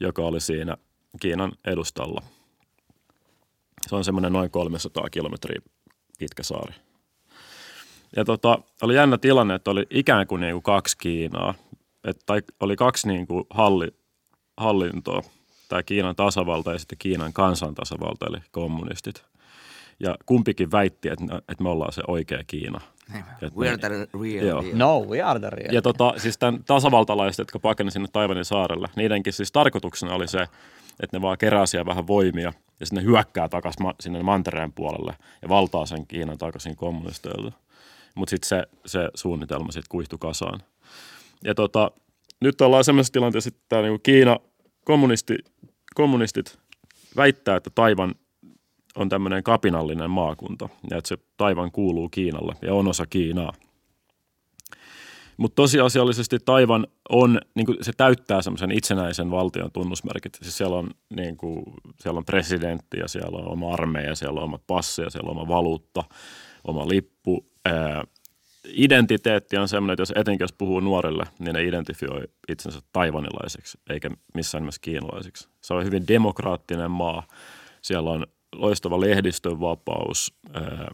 joka oli siinä Kiinan edustalla. Se on semmoinen noin 300 kilometriä pitkä saari. Ja tota, oli jännä tilanne, että oli ikään kuin, niin kuin kaksi Kiinaa, että, tai oli kaksi niin kuin halli, hallintoa, tämä Kiinan tasavalta ja sitten Kiinan kansantasavalta, eli kommunistit. Ja kumpikin väitti, että, että me ollaan se oikea Kiina. Että We're me- the real Joo. deal. No, we are the real. ja tota, siis tämän tasavaltalaiset, jotka pakeni sinne Taivanin saarelle, niidenkin siis tarkoituksena oli se, että ne vaan kerää siellä vähän voimia ja sitten ne hyökkää takaisin ma- sinne mantereen puolelle ja valtaa sen Kiinan takaisin kommunisteilta. Mutta sitten se, se suunnitelma sitten kuihtui kasaan. Ja tota, nyt ollaan semmoisessa tilanteessa, että tää niinku Kiina, kommunisti, kommunistit väittää, että Taivan on tämmöinen kapinallinen maakunta ja että se Taivan kuuluu Kiinalle ja on osa Kiinaa. Mutta tosiasiallisesti Taivan on, niin kuin se täyttää semmoisen itsenäisen valtion tunnusmerkit. Siis siellä on, niin kuin, siellä on presidentti ja siellä on oma armeija, siellä on oma passi ja siellä on oma valuutta, oma lippu. Ää, identiteetti on semmoinen, että jos etenkin jos puhuu nuorille, niin ne identifioi itsensä taivanilaiseksi, eikä missään nimessä kiinalaisiksi. Se on hyvin demokraattinen maa. Siellä on loistava lehdistön vapaus, ää,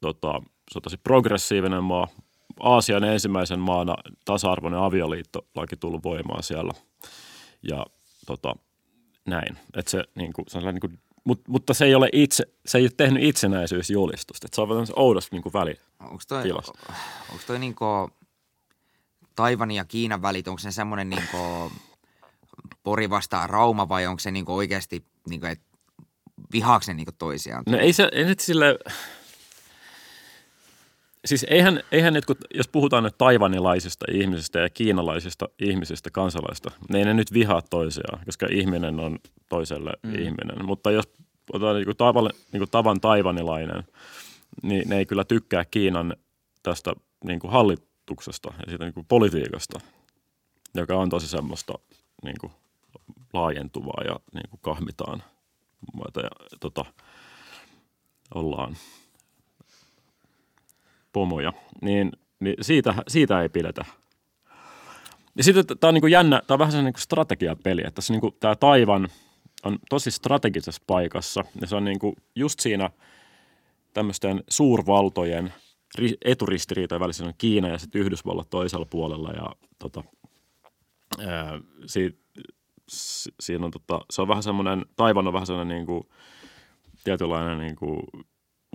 tota, se on tosi progressiivinen maa. Aasian ensimmäisen maana tasa-arvoinen avioliittolaki tullut voimaan siellä. Ja tota, näin. Et se, niin kuin, se on sellainen niin kuin, mut, mutta se ei ole itse, se ei ole tehnyt itsenäisyysjulistusta. Et se on vähän oudossa niin kuin väli. Onko toi, tilassa. onko toi niinku Taivanin ja Kiinan välit, onko se semmoinen niinku Pori vastaan Rauma vai onko se niinku oikeasti, niinku, että vihaako ne niinku toisiaan? No ei se, ei nyt sille, siis eihän, eihän nyt, kun, jos puhutaan nyt taivanilaisista ihmisistä ja kiinalaisista ihmisistä, kansalaista, ne ei ne nyt vihaa toisiaan, koska ihminen on toiselle mm. ihminen. Mutta jos otetaan niin kuin tavan, niin kuin tavan taivanilainen, niin ne ei kyllä tykkää Kiinan tästä niin kuin hallituksesta ja siitä niin kuin politiikasta, joka on tosi semmoista niin kuin laajentuvaa ja niin kuin kahmitaan maita ja tota, ollaan pomoja, niin, niin siitä, siitä ei pidetä. Ja sitten tämä on niin jännä, tämä on vähän sellainen niin strategiapeli, että tässä niin tämä Taivan on tosi strategisessa paikassa ja se on niin just siinä tämmöisten suurvaltojen ri- eturistiriitojen välissä on Kiina ja sitten Yhdysvallat toisella puolella ja tota, ää, si, si, siinä on tota, se on vähän semmoinen, Taivan on vähän semmoinen niin kuin, tietynlainen niin kuin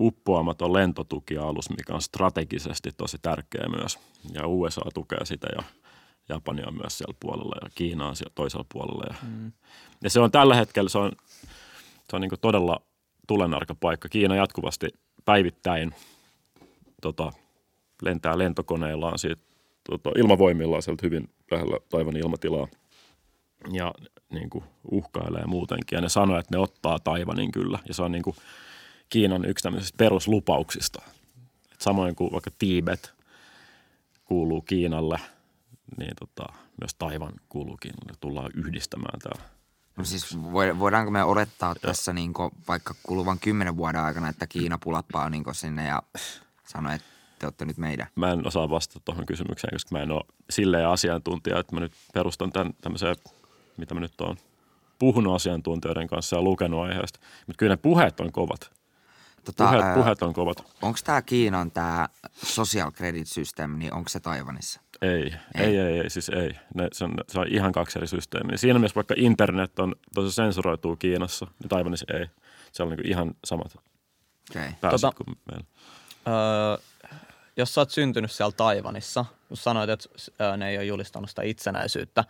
uppoamaton lentotukialus, mikä on strategisesti tosi tärkeä myös. Ja USA tukee sitä ja Japani on myös siellä puolella ja Kiina on siellä toisella puolella. Ja, mm. ja se on tällä hetkellä, se on, se on niin todella tulenarka paikka. Kiina jatkuvasti päivittäin tota, lentää lentokoneillaan siitä, tota, ilmavoimillaan sieltä hyvin lähellä taivan ilmatilaa ja niin kuin uhkailee muutenkin. Ja ne sanoo, että ne ottaa Taivanin kyllä. Ja se on niin kuin Kiinan yksi tämmöisistä peruslupauksista. Et samoin kuin vaikka Tiibet kuuluu Kiinalle, niin tota, myös Taivan kuuluu Kiinalle. Tullaan yhdistämään tämä. No siis voi- voidaanko me odottaa tässä niinku vaikka kuluvan kymmenen vuoden aikana, että Kiina pulappaa niinku sinne ja sanoo, että te olette nyt meidän? Mä en osaa vastata tuohon kysymykseen, koska mä en ole silleen asiantuntija, että mä nyt perustan tämän tämmöiseen, mitä mä nyt oon puhunut asiantuntijoiden kanssa ja lukenut aiheesta. Mutta kyllä ne puheet on kovat. Tota, Puheet, ää, puheet on kovat. Onko tämä Kiinan tämä social credit system, niin onko se Taivanissa? Ei, ei, ei, ei, siis ei. Ne, se, on, se on ihan kaksi eri systeemiä. Siinä mielessä vaikka internet on tosi sensuroituu Kiinassa, niin Taiwanissa ei. Se on niin ihan samat Okei. Okay. pääsyt Tota- kuin meillä. Öö, jos sä oot syntynyt siellä Taivanissa, kun sanoit, että öö, ne ei ole julistanut sitä itsenäisyyttä,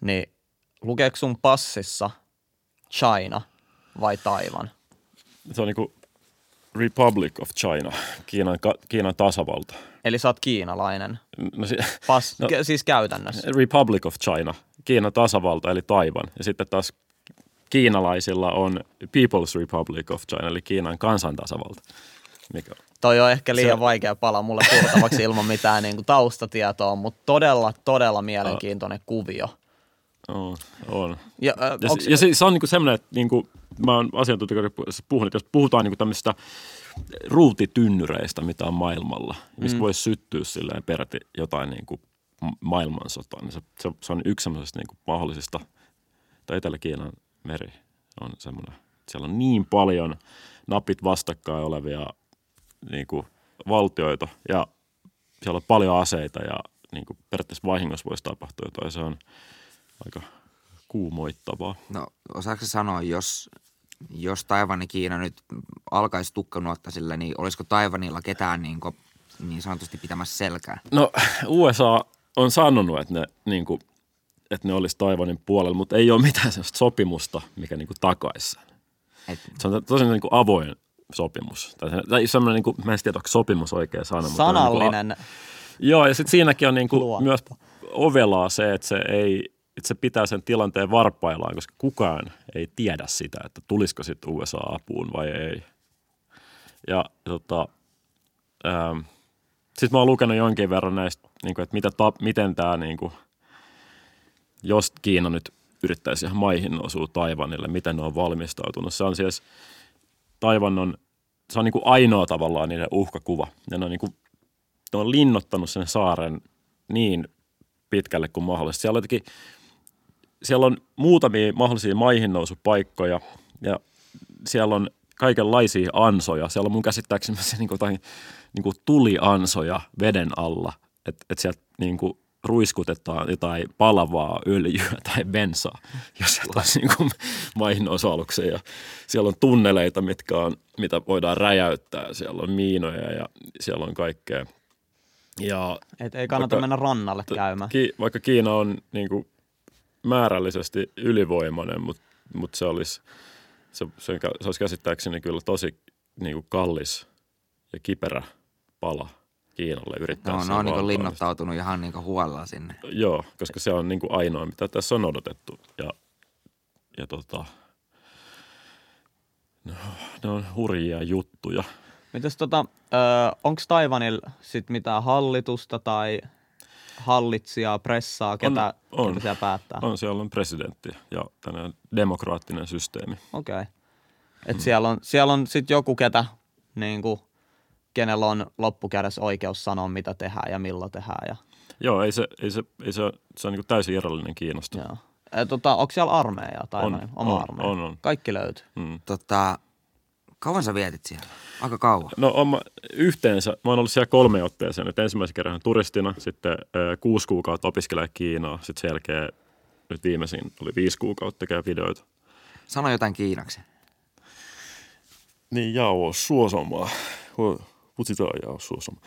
niin lukeeko sun passissa China vai Taivan? Se on niin kuin Republic of China, Kiinan, Kiinan tasavalta. Eli sä oot kiinalainen. No, si- Pas, No. siis käytännössä. Republic of China, Kiinan tasavalta eli Taiwan. Ja sitten taas kiinalaisilla on People's Republic of China eli Kiinan kansantasavalta. Mikä Toi on ehkä liian Se- vaikea pala mulle purtavaksi ilman mitään niin kuin taustatietoa, mutta todella, todella mielenkiintoinen kuvio. On, on. Ja, äh, Ja, onks, ja se, se on niinku semmoinen, että niinku, mä oon asiantuntijan kanssa puhunut, että jos puhutaan niinku tämmöisistä ruutitynnyreistä, mitä on maailmalla, mistä mm. voisi syttyä silleen peräti jotain niinku ma- maailmansotaa, niin se, se, se on yksi semmoisesta niinku mahdollisista, tai Etelä-Kiinan meri on semmoinen, siellä on niin paljon napit vastakkain olevia niinku, valtioita ja siellä on paljon aseita ja niinku, periaatteessa vahingossa voisi tapahtua jotain, se on aika kuumoittavaa. No osaako sanoa, jos, jos Taivan ja Kiina nyt alkaisi tukkanuotta sillä, niin olisiko Taivanilla ketään niin, kuin, niin sanotusti pitämässä selkää? No USA on sanonut, että ne, niin kuin, että ne olisi Taivanin puolella, mutta ei ole mitään sellaista sopimusta, mikä niin kuin takaisi sen. Et, Se on tosi niin kuin avoin sopimus. Tai, se- tai semmoinen, niin kuin, mä en tiedä, onko sopimus oikea sana. mutta on niin kuin a- sanallinen. Joo, ja sitten siinäkin on niin kuin myös ovelaa se, että se, ei, että se pitää sen tilanteen varpaillaan, koska kukaan ei tiedä sitä, että tulisiko sitten USA apuun vai ei. Ja tota, ähm, sitten mä oon lukenut jonkin verran näistä, niin kuin, että mitä ta, miten tämä, niin kuin, jos Kiina nyt yrittäisi ihan maihin osua Taivanille, miten ne on valmistautunut. Se on siis, Taivan on, se on niin kuin ainoa tavallaan niiden uhkakuva. Ne on, niin kuin, ne on linnottanut sen saaren niin pitkälle kuin mahdollista. Siellä on, jotenkin, siellä on muutamia mahdollisia maihin nousupaikkoja ja siellä on kaikenlaisia ansoja. Siellä on mun käsittääkseni myös niin kuin jotain niin kuin tuliansoja veden alla, että et sieltä niin kuin ruiskutetaan jotain palavaa öljyä tai bensaa, jos sieltä olisi niin kuin maihin. Ja siellä on tunneleita, mitkä on, mitä voidaan räjäyttää. Siellä on miinoja ja siellä on kaikkea. Ja Et ei kannata Vaikka- mennä rannalle käymään. Ki, vaikka Kiina on niin kuin määrällisesti ylivoimainen, mutta mut se, olisi, se, se, se olisi käsittääkseni kyllä tosi niin kuin kallis ja kiperä pala Kiinalle yrittää no, sen ne on niin linnoittautunut ihan niin huolella sinne. Joo, koska se on niin kuin ainoa, mitä tässä on odotettu. Ja, ja tota, no, ne on hurjia juttuja. Mites tota, onko Taivanilla sit mitään hallitusta tai hallitsijaa, pressaa, ketä, on. ketä siellä päättää? On, siellä on presidentti ja tämmöinen demokraattinen systeemi. Okei. Okay. Et siellä on, siellä on sitten joku, ketä, niinku, kenellä on loppukädessä oikeus sanoa, mitä tehdään ja milloin tehdään. Ja, Joo, ei se, ei se, ei se, se on niin kuin täysin irrallinen Kiinasta. joo. E, tota, onko siellä armeija tai On, noin? oma on, armeija? on, on. Kaikki löytyy. Mm. Tota, kauan sä vietit siellä? Aika kauan. No on mä, yhteensä, mä oon ollut siellä kolme otteeseen. Nyt ensimmäisen kerran turistina, sitten ö, kuusi kuukautta opiskelee Kiinaa, sitten sen jälkeen nyt viimeisin oli viisi kuukautta tekee videoita. Sano jotain kiinaksi. Niin, jao, suosomaa. Putsitaan jao, suosomaa.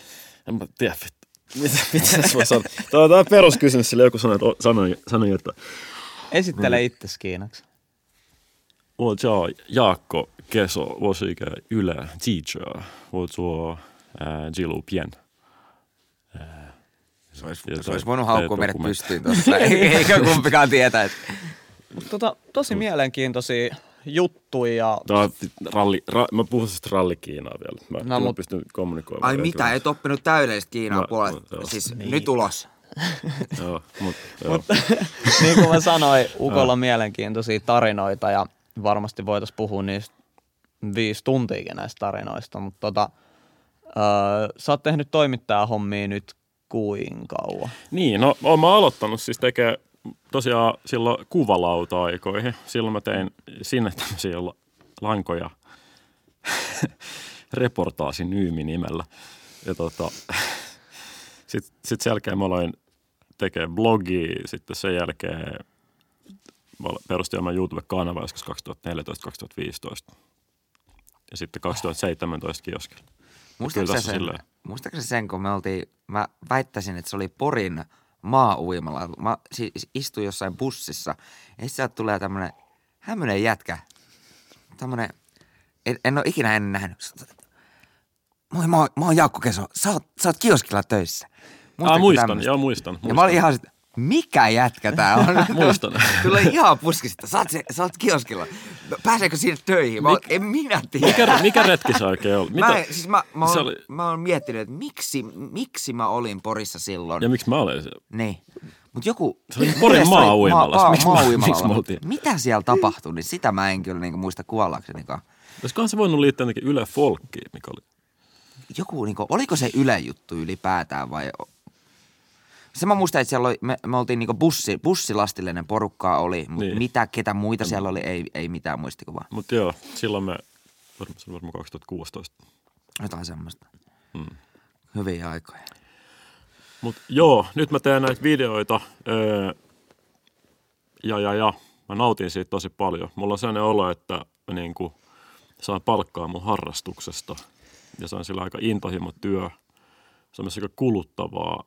En mä tiedä. Mitä, mitä tässä voi sanoa? Tämä on, tämä on peruskysymys, sillä joku sanoi, että, sanoi, sanoi, että Esittele Mm. itse kiinaksi. 我叫 Jaakko Keso，我是一个娱乐记者，我做呃纪录片。 Se olisi, Ja se toi- olisi voinut toi haukkua meidät dokumentti. pystyyn tuossa. Eikä kumpikaan tietää. Että... Mut tota, tosi mielenkiintoisia juttuja ja Tämä on ralli, ra, mä puhun siis rallikiinaa vielä. Mä No, no, mut- pystyn kommunikoimaan. Ai mitä, et oppinut täydellistä Kiinaa No, puolet. no, joo. Siis nyt ulos. Joo, mut, joo. niin kuin mä sanoin, Ukolla on mielenkiintoisia tarinoita ja varmasti voitaisiin puhua niistä viisi tuntiakin näistä tarinoista, mutta tota, öö, sä oot tehnyt toimittaja hommia nyt kuinka kauan? Niin, no oon mä aloittanut siis tekee tosiaan silloin kuvalauta-aikoihin. Silloin mä tein sinne tämmöisiä la- lankoja reportaasin Nyymi nimellä. Ja tota, sitten sit sen jälkeen mä aloin tekemään blogia, sitten sen jälkeen mä perustin oman YouTube-kanavan joskus 2014-2015. Ja sitten 2017 kioskilla. Muistatko sä sen, muistatko sen, kun me oltiin, mä väittäisin, että se oli Porin maa-uimala. Mä siis istuin jossain bussissa ja sieltä tulee tämmönen hämmönen jätkä. Tämmönen, en, en ole ikinä ennen nähnyt. Moi, mä, oon- mä oon Jaakko Keso. Sä oot, sä oot kioskilla töissä. Ah, Muistatko muistan, tämmöstä? joo muistan. Ja muistan. mä olin ihan sit, mikä jätkä tää on? Muistan. Tulee ihan puskista. Sä oot, se, sä oot kioskilla. Pääseekö sinne töihin? Mä, oon- en minä tiedä. Mikä, mikä retki se oikein oli? Mitä? Mä, siis mä, mä, oon, oli- mä oon miettinyt, että miksi, miksi mä olin Porissa silloin. Ja miksi mä olen siellä? Niin. Mutta joku... Se oli Porin. Maa, Miksi oltiin? Mitä siellä tapahtui, niin sitä mä en kyllä niinku muista kuollaksenikaan. Olisikohan se voinut liittää jotenkin Yle Folkkiin, mikä oli Joku, niinku, oliko se Yle juttu ylipäätään vai... Se mä muistan, että siellä oli, me, me oltiin niinku bussi, bussilastillinen porukkaa oli, mutta Niin. niin. mitä, ketä muita siellä oli, ei, ei mitään muistikuvaa. Mutta joo, silloin me, varmaan, varmaan 2016. Jotain semmoista. Hmm. Hyviä aikoja. Mutta joo, nyt mä teen näitä videoita öö, ja, ja, ja mä nautin siitä tosi paljon. Mulla on sellainen olo, että mä niinku saan palkkaa mun harrastuksesta ja se on sillä aika intohimo työ. Se on myös aika kuluttavaa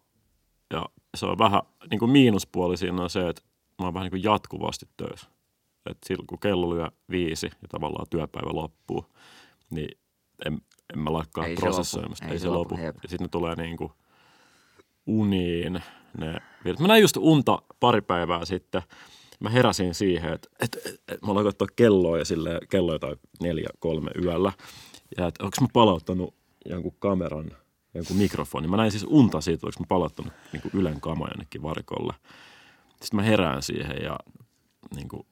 ja se on vähän, niin kuin miinuspuoli siinä on se, että mä oon vähän niin kuin jatkuvasti töissä. Että silloin kun kello lyö viisi ja tavallaan työpäivä loppuu, niin en, en mä lakkaa Ei prosessoimasta. Ei, Ei se lopu. lopu. Ja sitten ne tulee niin kuin uniin ne. Mä näin just unta pari päivää sitten. Mä heräsin siihen, että, että, että, että mä aloin katsoa kelloa ja sille kello jotain neljä, kolme yöllä. Ja että onko mä palauttanut jonkun kameran, jonkun mikrofonin. Mä näin siis unta siitä, onko mä palauttanut niin kuin Ylen kama jonnekin varikolle. Sitten mä herään siihen ja niin kuin,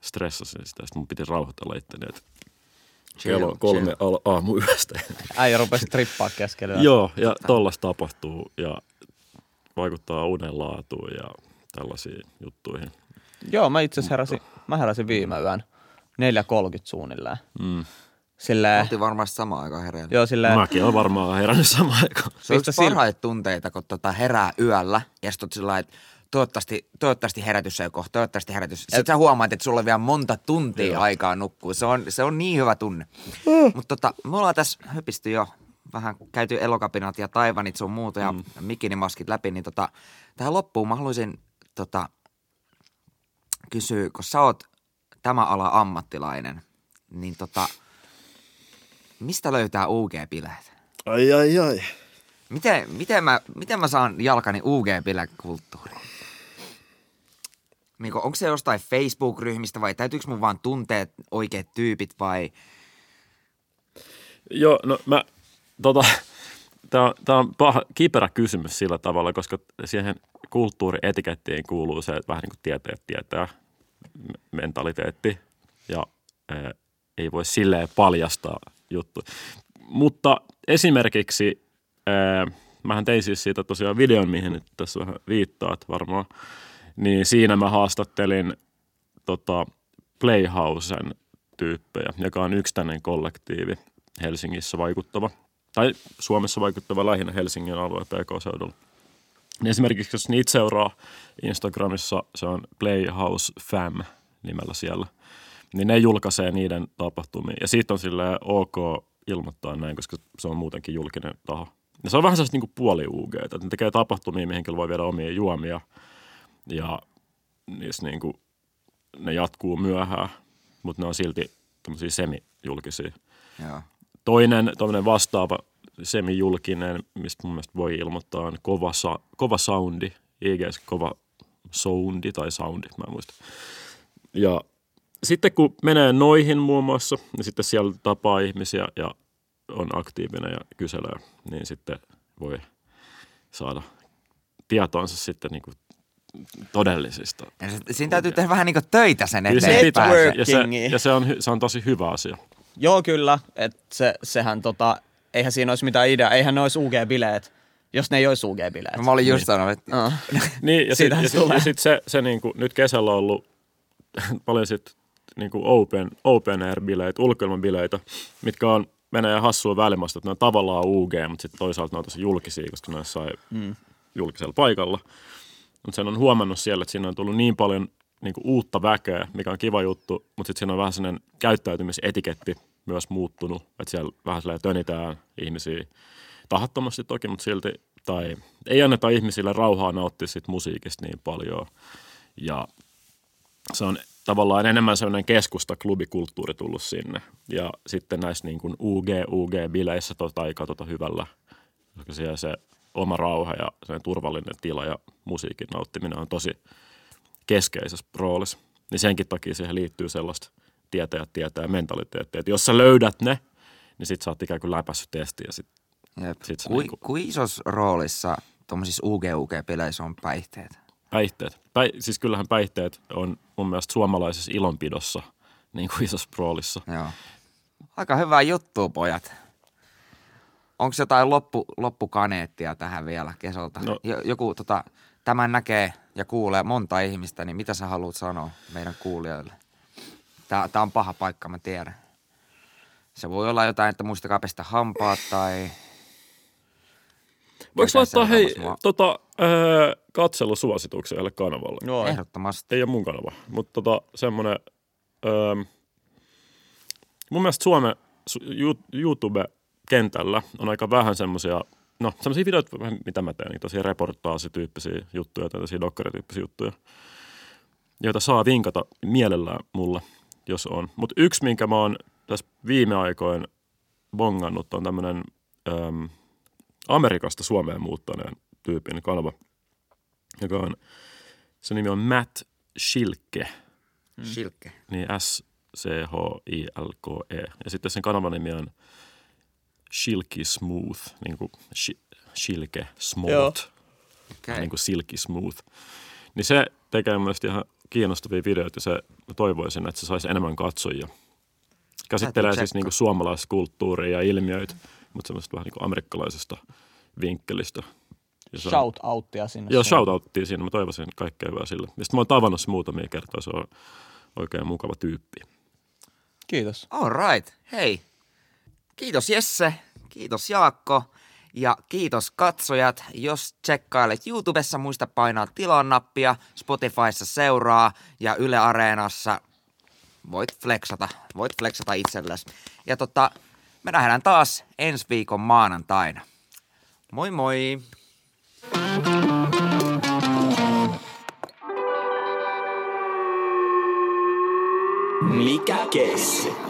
stressasin sitä. Sitten mun piti rauhoitella itteni, että kello kolme al- aamuyöstä. Äijä rupesi trippaa keskellä. Joo, ja tollasta tapahtuu ja vaikuttaa unen laatuun ja tällaisiin juttuihin. Joo, mä itse asiassa heräsin, mä heräsin viime yön 4.30 suunnilleen. Mm. Silleen, Oltiin varmasti samaan aikaan hereillä. joo silleen, Mäkin olen varmaan herännyt samaan aikaan. Se on parhaita tunteita, kun tota herää yöllä ja sitten sillä lailla, että toivottavasti, toivottavasti herätys ei kohta, toivottavasti herätys. Sitten sä huomaat, että sulla on vielä monta tuntia Joo. aikaa nukkua. Se on, se on niin hyvä tunne. Mutta tota, me ollaan tässä höpisty jo vähän käyty elokapinat ja taivanit sun muuta ja mm. mikinimaskit läpi, niin tota, tähän loppuun mä haluaisin tota, kysyä, kun sä oot tämä ala ammattilainen, niin tota, mistä löytää UG-bileet? Ai ai ai. Miten, miten, mä, miten mä saan jalkani UG-bilekulttuuriin? Niin onko se jostain Facebook-ryhmistä vai täytyykö mun vaan tuntea oikeat tyypit vai... Joo, no mä, tota, tää on, tää on paha, kiperä kysymys sillä tavalla, koska siihen kulttuurietikettiin kuuluu se, että vähän niin kuin tietäjät tietää mentaliteetti ja ää, ei voi silleen paljastaa juttu. Mutta esimerkiksi, ää, mähän tein siis siitä tosiaan videon, mihin nyt tässä vähän viittaat varmaan, niin siinä mä haastattelin tota, Playhousen tyyppejä, joka on yksi tämmöinen kollektiivi Helsingissä vaikuttava, tai Suomessa vaikuttava lähinnä Helsingin alueen PK-seudulla. Niin esimerkiksi jos niitä seuraa Instagramissa, se on Playhouse Fam nimellä siellä, niin ne julkaisee niiden tapahtumia. Ja siitä on silleen ok ilmoittaa näin, koska se on muutenkin julkinen taho. Ja se on vähän sellaista niin puoli UG, että ne tekee tapahtumia, mihin voi viedä omia juomia. Ja niissä niin kuin, ne jatkuu myöhään, mutta ne on silti tämmöisiä semi-julkisia. Joo. Toinen tämmöinen vastaava semijulkinen, mistä mun mielestä voi ilmoittaa, on kova, sa- kova soundi, IGS kova soundi tai soundi, mä en muista. Ja sitten kun menee noihin muun muassa, niin sitten siellä tapaa ihmisiä ja on aktiivinen ja kyselee, niin sitten voi saada tietoonsa sitten niin kuin todellisista. Ja se, siinä täytyy tehdä vähän niin kuin töitä sen Kyllä eteen, se ja se, ja se, on, se on tosi hyvä asia. joo kyllä, että se, sehän tota, eihän siinä olisi mitään idea, eihän ne olisi UG-bileet, jos ne ei olisi UG-bileet. Mä olin just sanonut, että Uh. Niin, ja sitten sit, ja sit se, se niinku, nyt kesällä on ollut paljon sit niinku open, open air-bileitä, ulkoilmabileitä, mitkä on menee hassua välimasta, että ne on tavallaan UG, mutta sitten toisaalta ne on tosi julkisia, koska ne jossain mm. julkisella paikalla. Mutta sen on huomannut siellä, että siinä on tullut niin paljon niinku uutta väkeä, mikä on kiva juttu, mutta sitten siinä on vähän sellainen käyttäytymisetiketti myös muuttunut, että siellä vähän silleen tönitään ihmisiä tahattomasti toki, mutta silti, tai ei anneta ihmisille rauhaa nauttia siitä musiikista niin paljon. Ja se on tavallaan enemmän sellainen keskusta klubikulttuuri tullut sinne. Ja sitten näissä niin kuin UG, UG-bileissä tota ei katsota hyvällä, koska siellä se oma rauha ja se turvallinen tila ja musiikin nauttiminen on tosi keskeisessä roolissa. Niin senkin takia siihen liittyy sellaista tietäjät tietää mentaliteettia, että jos sä löydät ne, niin sit sä oot ikään kuin läpässyt testi ja sit Jep. Sit Kui, niinku- kui isossa roolissa tuommoisissa UGUG-peleissä on päihteet? Päihteet. Päi, siis kyllähän päihteet on mun mielestä suomalaisessa ilonpidossa niin kuin isossa roolissa. Joo. Aika hyvää juttua, pojat. Onko jotain loppu, loppukaneettia tähän vielä Kesolta? No. Jo- Joku tota, tämän näkee ja kuulee monta ihmistä, niin mitä sä haluat sanoa meidän kuulijoille? Tää, tää on paha paikka, mä tiedän. Se voi olla jotain, että muistakaa pestä hampaat tai... Voiko laittaa hei mua. tota, öö, katselusuosituksia kanavalle? Joo. Ehdottomasti. Ei ole mun kanava, mutta tota, semmoinen, öö, mun mielestä Suomen YouTube-kentällä on aika vähän semmoisia, no semmoisia videoita, mitä mä teen, niin tosia reportaasityyppisiä juttuja tai tosia dokkarityyppisiä juttuja, joita saa vinkata mielellään mulle, jos on. Mutta yksi, minkä mä oon tässä viime aikoin bongannut, on tämmöinen öö, Amerikasta Suomeen muuttaneen tyypin kanava, joka on, se nimi on Matt Schilke, Silke. niin S-C-H-I-L-K-E. Ja sitten sen kanavan nimi on Shilky Smooth, niin kuin shi, Shilke Smooth, Joo. Okay. niin kuin Silky Smooth. Niin se tekee mielestäni ihan kiinnostavia videoita ja se mä toivoisin, että se saisi enemmän katsojia. Käsittelee siis niin kuin suomalaiskulttuuria ja ilmiöitä, mutta semmoista vähän niin kuin amerikkalaisesta vinkkelistä. Ja se on- Shout outtia sinne. Joo, suuntaan. shoutouttiin siinä. Mä toivoisin kaikkea hyvää sille. Ja sitten mä oon tavannut se muutamia kertoja. Se on oikein mukava tyyppi. Kiitos. All right. Hei. Kiitos Jesse. Kiitos Jaakko. Ja kiitos katsojat. Jos tsekkailet YouTubessa, muista painaa tilaan nappia. Spotifyssa seuraa ja Yle Areenassa voit flexata. Voit flexata itsellesi. Ja tota, me nähdään taas ensi viikon maanantaina. Moi moi! Mikä kesti?